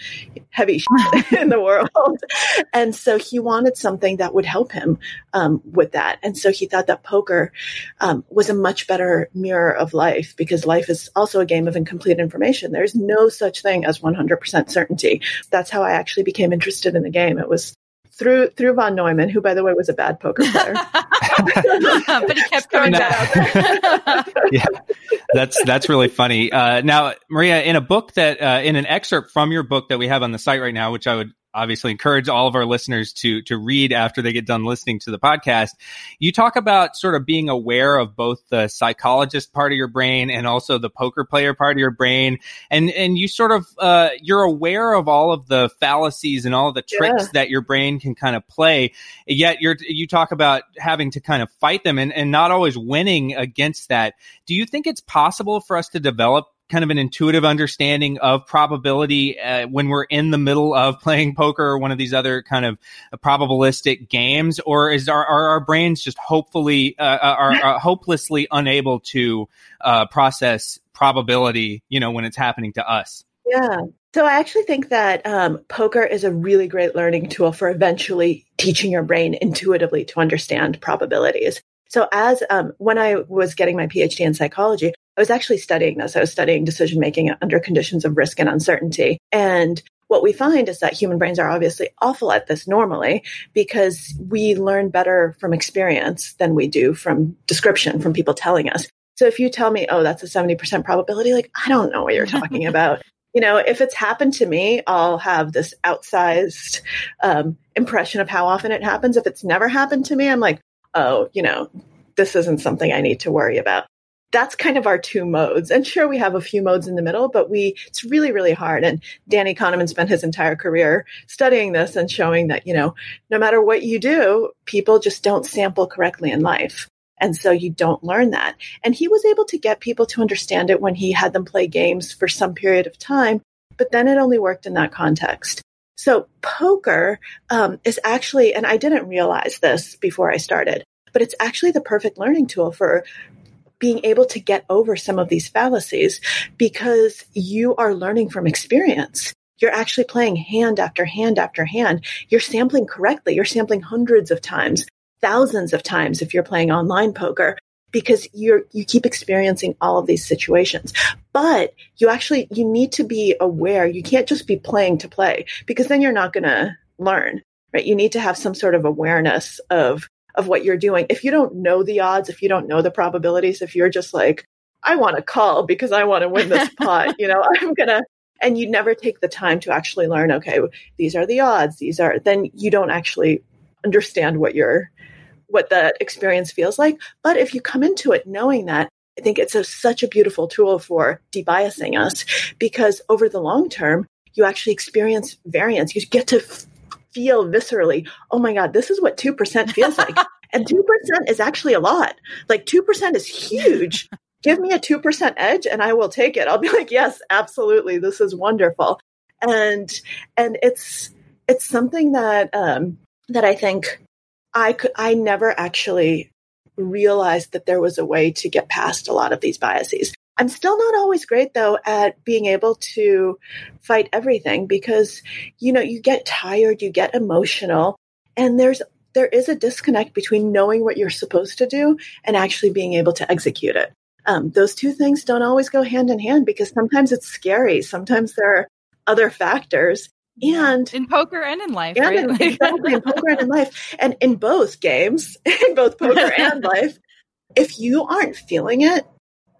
heavy shit in the world, and so he wanted something that would help him um, with that. And so he thought that poker um, was a much better mirror of life because life is also a game of incomplete information. There's no such thing as 100% certainty. That's how I actually became interested in the game. It was through through von Neumann, who by the way was a bad poker player. but he kept coming back. yeah, that's that's really funny. Uh, now, Maria, in a book that uh, in an excerpt from your book that we have on the site right now, which I would obviously encourage all of our listeners to to read after they get done listening to the podcast. You talk about sort of being aware of both the psychologist part of your brain and also the poker player part of your brain, and and you sort of uh, you're aware of all of the fallacies and all of the tricks yeah. that your brain can kind of play. Yet you're you talk about having to kind of fight them and and not always winning against that. Do you think it's possible for us to develop kind of an intuitive understanding of probability uh, when we're in the middle of playing poker or one of these other kind of probabilistic games, or is our are our brains just hopefully uh, uh are, are, hopelessly unable to uh, process probability? You know, when it's happening to us. Yeah. So I actually think that um, poker is a really great learning tool for eventually teaching your brain intuitively to understand probabilities. So as um, when I was getting my PhD in psychology, I was actually studying this. I was studying decision making under conditions of risk and uncertainty. And what we find is that human brains are obviously awful at this normally because we learn better from experience than we do from description, from people telling us. So if you tell me, oh, that's a 70% probability, like, I don't know what you're talking about. You know, if it's happened to me, I'll have this outsized um, impression of how often it happens. If it's never happened to me, I'm like, oh, you know, this isn't something I need to worry about that's kind of our two modes. And sure, we have a few modes in the middle, but we, it's really, really hard. And Danny Kahneman spent his entire career studying this and showing that, you know, no matter what you do, people just don't sample correctly in life. And so you don't learn that. And he was able to get people to understand it when he had them play games for some period of time, but then it only worked in that context. So poker um, is actually, and I didn't realize this before I started, but it's actually the perfect learning tool for being able to get over some of these fallacies because you are learning from experience. You're actually playing hand after hand after hand. You're sampling correctly. You're sampling hundreds of times, thousands of times if you're playing online poker because you're you keep experiencing all of these situations but you actually you need to be aware you can't just be playing to play because then you're not going to learn right you need to have some sort of awareness of of what you're doing. If you don't know the odds, if you don't know the probabilities, if you're just like, I want to call because I want to win this pot, you know, I'm going to, and you never take the time to actually learn, okay, these are the odds, these are, then you don't actually understand what your, what that experience feels like. But if you come into it knowing that, I think it's a, such a beautiful tool for debiasing us because over the long term, you actually experience variance. You get to feel viscerally, oh my God, this is what 2% feels like. and 2% is actually a lot. Like 2% is huge. Give me a 2% edge and I will take it. I'll be like, yes, absolutely. This is wonderful. And, and it's, it's something that, um, that I think I could, I never actually realized that there was a way to get past a lot of these biases. I'm still not always great though at being able to fight everything because, you know, you get tired, you get emotional, and there's there is a disconnect between knowing what you're supposed to do and actually being able to execute it. Um, those two things don't always go hand in hand because sometimes it's scary. Sometimes there are other factors. And in poker and in life, and right? in, exactly in poker and in life, and in both games, in both poker and life, if you aren't feeling it,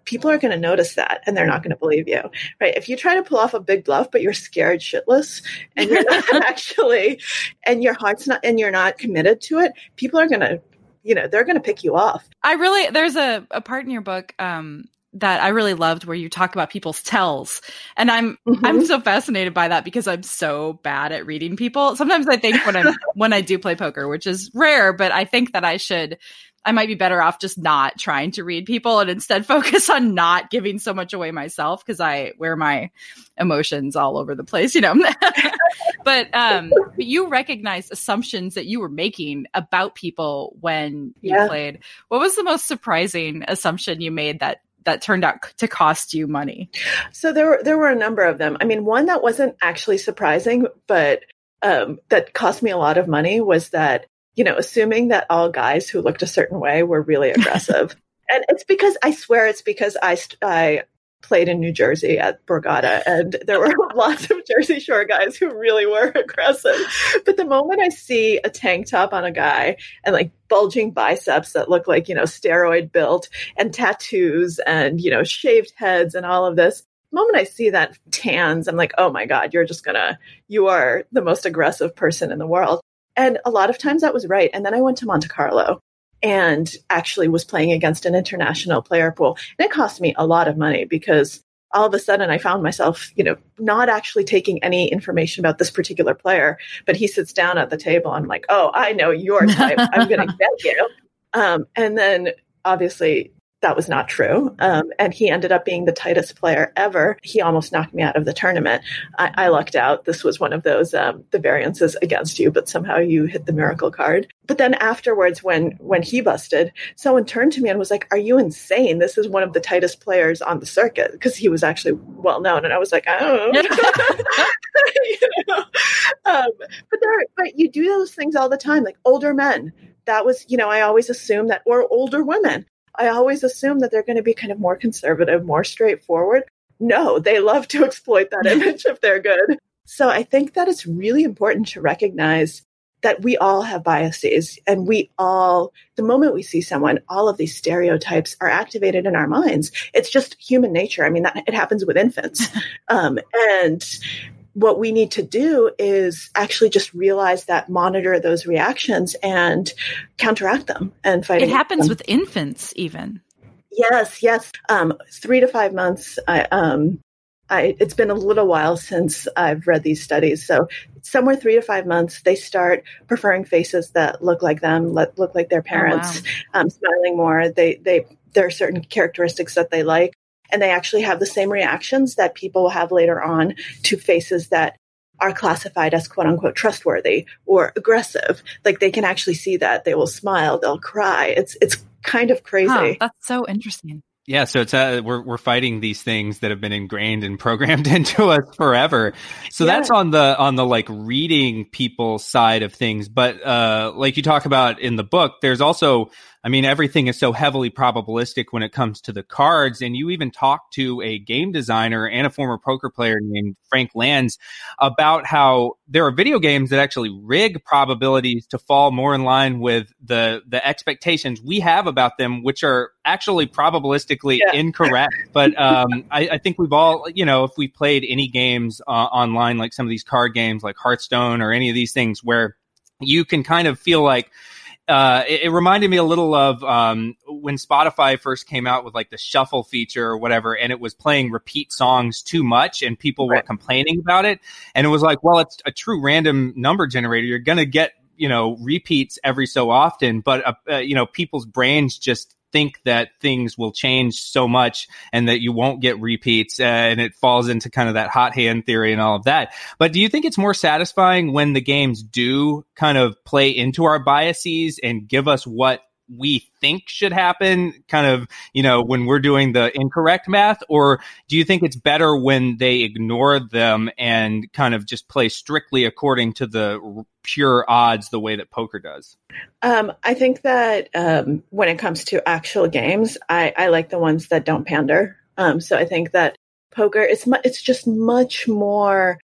people are going to notice that and they're not going to believe you, right? If you try to pull off a big bluff, but you're scared shitless and you're not actually, and your heart's not, and you're not committed to it, people are going to, you know, they're going to pick you off. I really, there's a, a part in your book, um, that I really loved where you talk about people's tells. And I'm mm-hmm. I'm so fascinated by that because I'm so bad at reading people. Sometimes I think when I'm when I do play poker, which is rare, but I think that I should I might be better off just not trying to read people and instead focus on not giving so much away myself because I wear my emotions all over the place, you know. but um but you recognize assumptions that you were making about people when you yeah. played. What was the most surprising assumption you made that that turned out to cost you money? So there were there were a number of them. I mean, one that wasn't actually surprising, but um, that cost me a lot of money was that you know, assuming that all guys who looked a certain way were really aggressive. and it's because I swear it's because I, I played in New Jersey at Borgata and there were lots of Jersey Shore guys who really were aggressive. But the moment I see a tank top on a guy and like bulging biceps that look like, you know, steroid built and tattoos and, you know, shaved heads and all of this, moment I see that tans, I'm like, oh my God, you're just gonna, you are the most aggressive person in the world. And a lot of times that was right. And then I went to Monte Carlo and actually was playing against an international player pool. And it cost me a lot of money because all of a sudden I found myself, you know, not actually taking any information about this particular player, but he sits down at the table. I'm like, oh, I know your type. I'm going to get you. Um, and then obviously that was not true. Um, and he ended up being the tightest player ever. He almost knocked me out of the tournament. I, I lucked out. This was one of those um, the variances against you, but somehow you hit the miracle card. But then afterwards, when when he busted, someone turned to me and was like, "Are you insane? This is one of the tightest players on the circuit." Because he was actually well known, and I was like, "I "Oh." you know? um, but there, but you do those things all the time, like older men that was, you know, I always assume that, or older women. I always assume that they're going to be kind of more conservative, more straightforward. No, they love to exploit that image if they're good. So I think that it's really important to recognize that we all have biases and we all, the moment we see someone, all of these stereotypes are activated in our minds. It's just human nature. I mean, that, it happens with infants. Um, and what we need to do is actually just realize that, monitor those reactions, and counteract them and fight. It happens them. with infants, even. Yes, yes. Um, three to five months. I, um, I, it's been a little while since I've read these studies. So somewhere three to five months, they start preferring faces that look like them, look like their parents, oh, wow. um, smiling more. They, they, there are certain characteristics that they like and they actually have the same reactions that people will have later on to faces that are classified as quote unquote trustworthy or aggressive. Like they can actually see that. They will smile, they'll cry. It's it's kind of crazy. Huh, that's so interesting. Yeah, so it's uh, we're we're fighting these things that have been ingrained and programmed into us forever. So yeah. that's on the on the like reading people side of things, but uh like you talk about in the book, there's also I mean, everything is so heavily probabilistic when it comes to the cards. And you even talked to a game designer and a former poker player named Frank Lantz about how there are video games that actually rig probabilities to fall more in line with the, the expectations we have about them, which are actually probabilistically yeah. incorrect. But um, I, I, think we've all, you know, if we played any games uh, online, like some of these card games like Hearthstone or any of these things where you can kind of feel like uh, it, it, reminded me a little of um, when Spotify first came out with like the shuffle feature or whatever, and it was playing repeat songs too much, and people right. were complaining about it. And it was like, well, it's a true random number generator. You're gonna get you know repeats every so often, but uh, uh, you know people's brains just think that things will change so much and that you won't get repeats uh, and it falls into kind of that hot hand theory and all of that. But do you think it's more satisfying when the games do kind of play into our biases and give us what we think should happen kind of you know when we're doing the incorrect math? Or do you think it's better when they ignore them and kind of just play strictly according to the pure odds the way that poker does? Um, i think that um, when it comes to actual games I, I like the ones that don't pander. Um, so i think that poker it's mu- it's just much more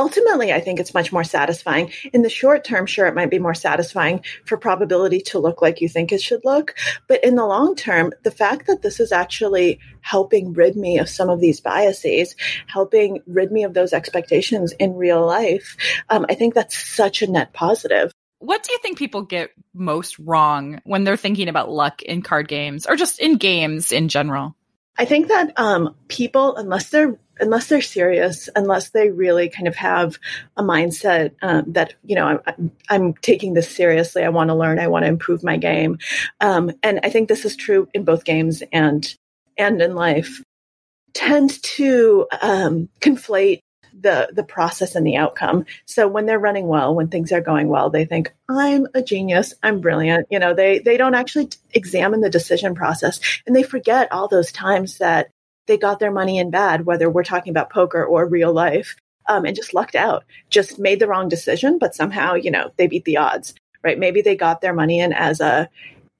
ultimately, I think it's much more satisfying. In the short term, sure, it might be more satisfying for probability to look like you think it should look. But in the long term, the fact that this is actually helping rid me of some of these biases, helping rid me of those expectations in real life, um, I think that's such a net positive. What do you think people get most wrong when they're thinking about luck in card games or just in games in general? I think that um, people, unless they're unless they're serious, unless they really kind of have a mindset um, that you know I'm, I'm, taking this seriously, I want to learn, I want to improve my game, um, and I think this is true in both games and and in life, tend to um, conflate the the process and the outcome. So when they're running well, when things are going well, they think I'm a genius, I'm brilliant. You know, they they don't actually examine the decision process and they forget all those times that they got their money in bad, whether we're talking about poker or real life, um, and just lucked out, just made the wrong decision, but somehow, you know, they beat the odds, right? Maybe they got their money in as a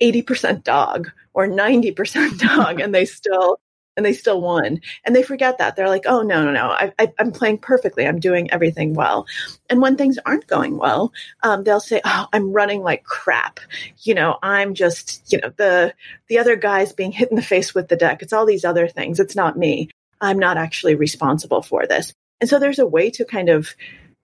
80% dog or 90% dog and they still and they still won. And they forget that. They're like, oh, no, no, no, I, am playing perfectly. I'm doing everything well. And when things aren't going well, um, they'll say, oh, I'm running like crap. You know, I'm just, you know, the, the other guy's being hit in the face with the deck. It's all these other things. It's not me. I'm not actually responsible for this. And so there's a way to kind of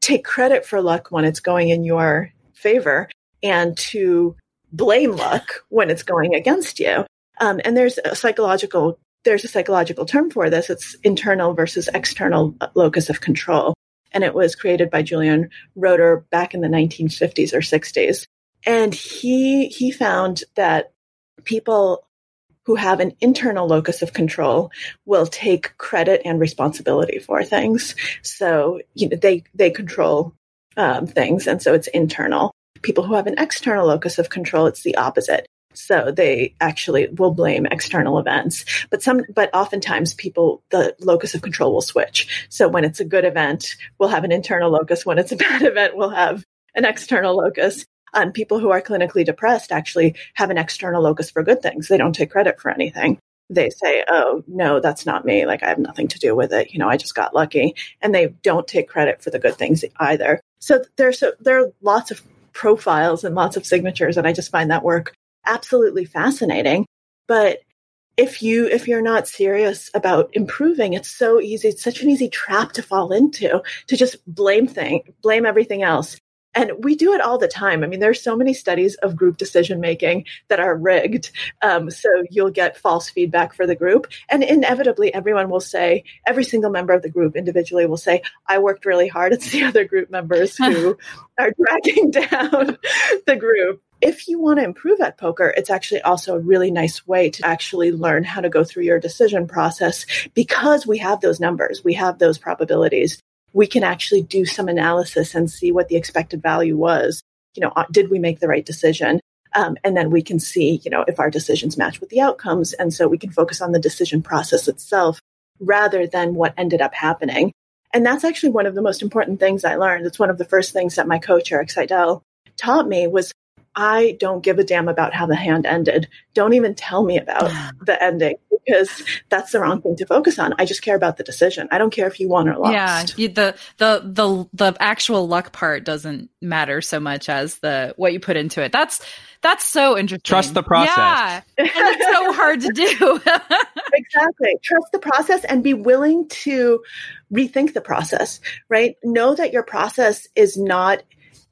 take credit for luck when it's going in your favor and to blame luck when it's going against you. Um, and there's a psychological there's a psychological term for this. It's internal versus external locus of control. And it was created by Julian Rotter back in the 1950s or 60s. And he, he found that people who have an internal locus of control will take credit and responsibility for things. So, you know, they, they control um, things. And so it's internal. People who have an external locus of control, it's the opposite. So they actually will blame external events. But some, but oftentimes people, the locus of control will switch. So when it's a good event, we'll have an internal locus. When it's a bad event, we'll have an external locus. And people who are clinically depressed actually have an external locus for good things. They don't take credit for anything. They say, oh, no, that's not me. Like, I have nothing to do with it. You know, I just got lucky. And they don't take credit for the good things either. So there's, so, there are lots of profiles and lots of signatures. And I just find that work absolutely fascinating. But if you if you're not serious about improving it's so easy it's such an easy trap to fall into to just blame thing blame everything else and we do it all the time. I mean there's so many studies of group decision making that are rigged um, so you'll get false feedback for the group. And inevitably everyone will say every single member of the group individually will say i worked really hard. It's the other group members who are dragging down the group. If you want to improve at poker, it's actually also a really nice way to actually learn how to go through your decision process because we have those numbers, we have those probabilities. We can actually do some analysis and see what the expected value was. You know, uh, did we make the right decision? Um, and then we can see, you know, if our decisions match with the outcomes. And so we can focus on the decision process itself rather than what ended up happening. And that's actually one of the most important things I learned. It's one of the first things that my coach, Erik Seidel, taught me was I don't give a damn about how the hand ended. Don't even tell me about the ending because that's the wrong thing to focus on. I just care about the decision. I don't care if you won or lost. Yeah, you, the the the the actual luck part doesn't matter so much as the what you put into it. That's that's so interesting. Trust the process. Yeah, and it's so hard to do. exactly. Trust the process and be willing to rethink the process. Right. Know that your process is not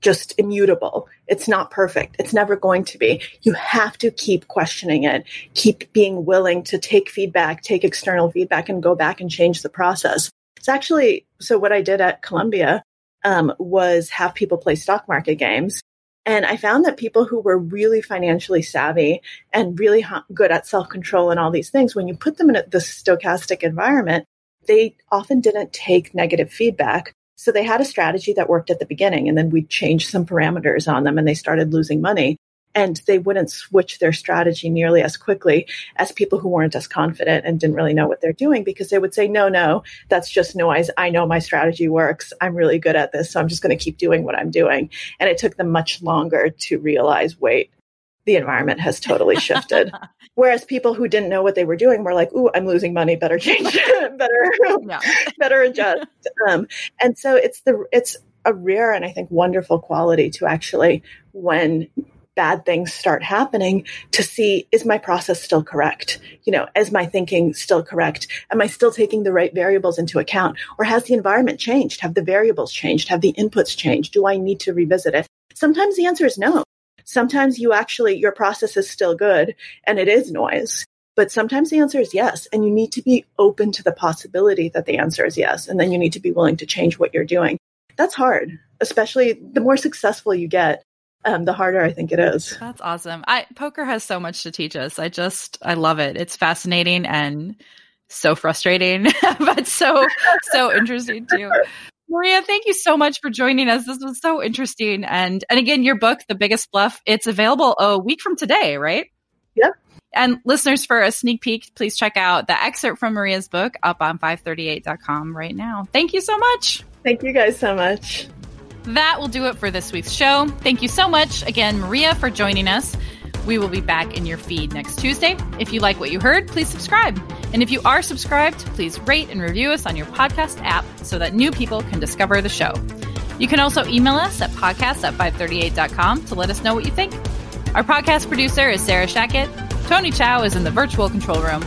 just immutable. It's not perfect. It's never going to be. You have to keep questioning it, keep being willing to take feedback, take external feedback, and go back and change the process. It's actually so. What I did at Columbia um, was have people play stock market games. And I found that people who were really financially savvy and really good at self control and all these things, when you put them in a, the stochastic environment, they often didn't take negative feedback so they had a strategy that worked at the beginning and then we changed some parameters on them and they started losing money. And they wouldn't switch their strategy nearly as quickly as people who weren't as confident and didn't really know what they're doing because they would say, no, no, that's just noise. I know my strategy works. I'm really good at this. So I'm just going to keep doing what I'm doing. And it took them much longer to realize, wait, the environment has totally shifted. Whereas people who didn't know what they were doing were like, "Ooh, I'm losing money. Better change. better, yeah. better adjust." Um, and so it's the it's a rare and I think wonderful quality to actually when bad things start happening to see is my process still correct you know is my thinking still correct am i still taking the right variables into account or has the environment changed have the variables changed have the inputs changed do i need to revisit it sometimes the answer is no sometimes you actually your process is still good and it is noise but sometimes the answer is yes and you need to be open to the possibility that the answer is yes and then you need to be willing to change what you're doing that's hard especially the more successful you get um, the harder I think it is. That's awesome. I poker has so much to teach us. I just I love it. It's fascinating and so frustrating, but so so interesting too. Maria, thank you so much for joining us. This was so interesting. And and again, your book, The Biggest Bluff, it's available a week from today, right? Yep. And listeners, for a sneak peek, please check out the excerpt from Maria's book up on 538.com right now. Thank you so much. Thank you guys so much. That will do it for this week's show. Thank you so much again, Maria, for joining us. We will be back in your feed next Tuesday. If you like what you heard, please subscribe. And if you are subscribed, please rate and review us on your podcast app so that new people can discover the show. You can also email us at podcast at 538.com to let us know what you think. Our podcast producer is Sarah Shachat. Tony Chow is in the virtual control room.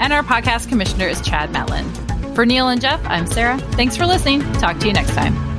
And our podcast commissioner is Chad Matlin. For Neil and Jeff, I'm Sara. Thanks for listening. Talk to you next time.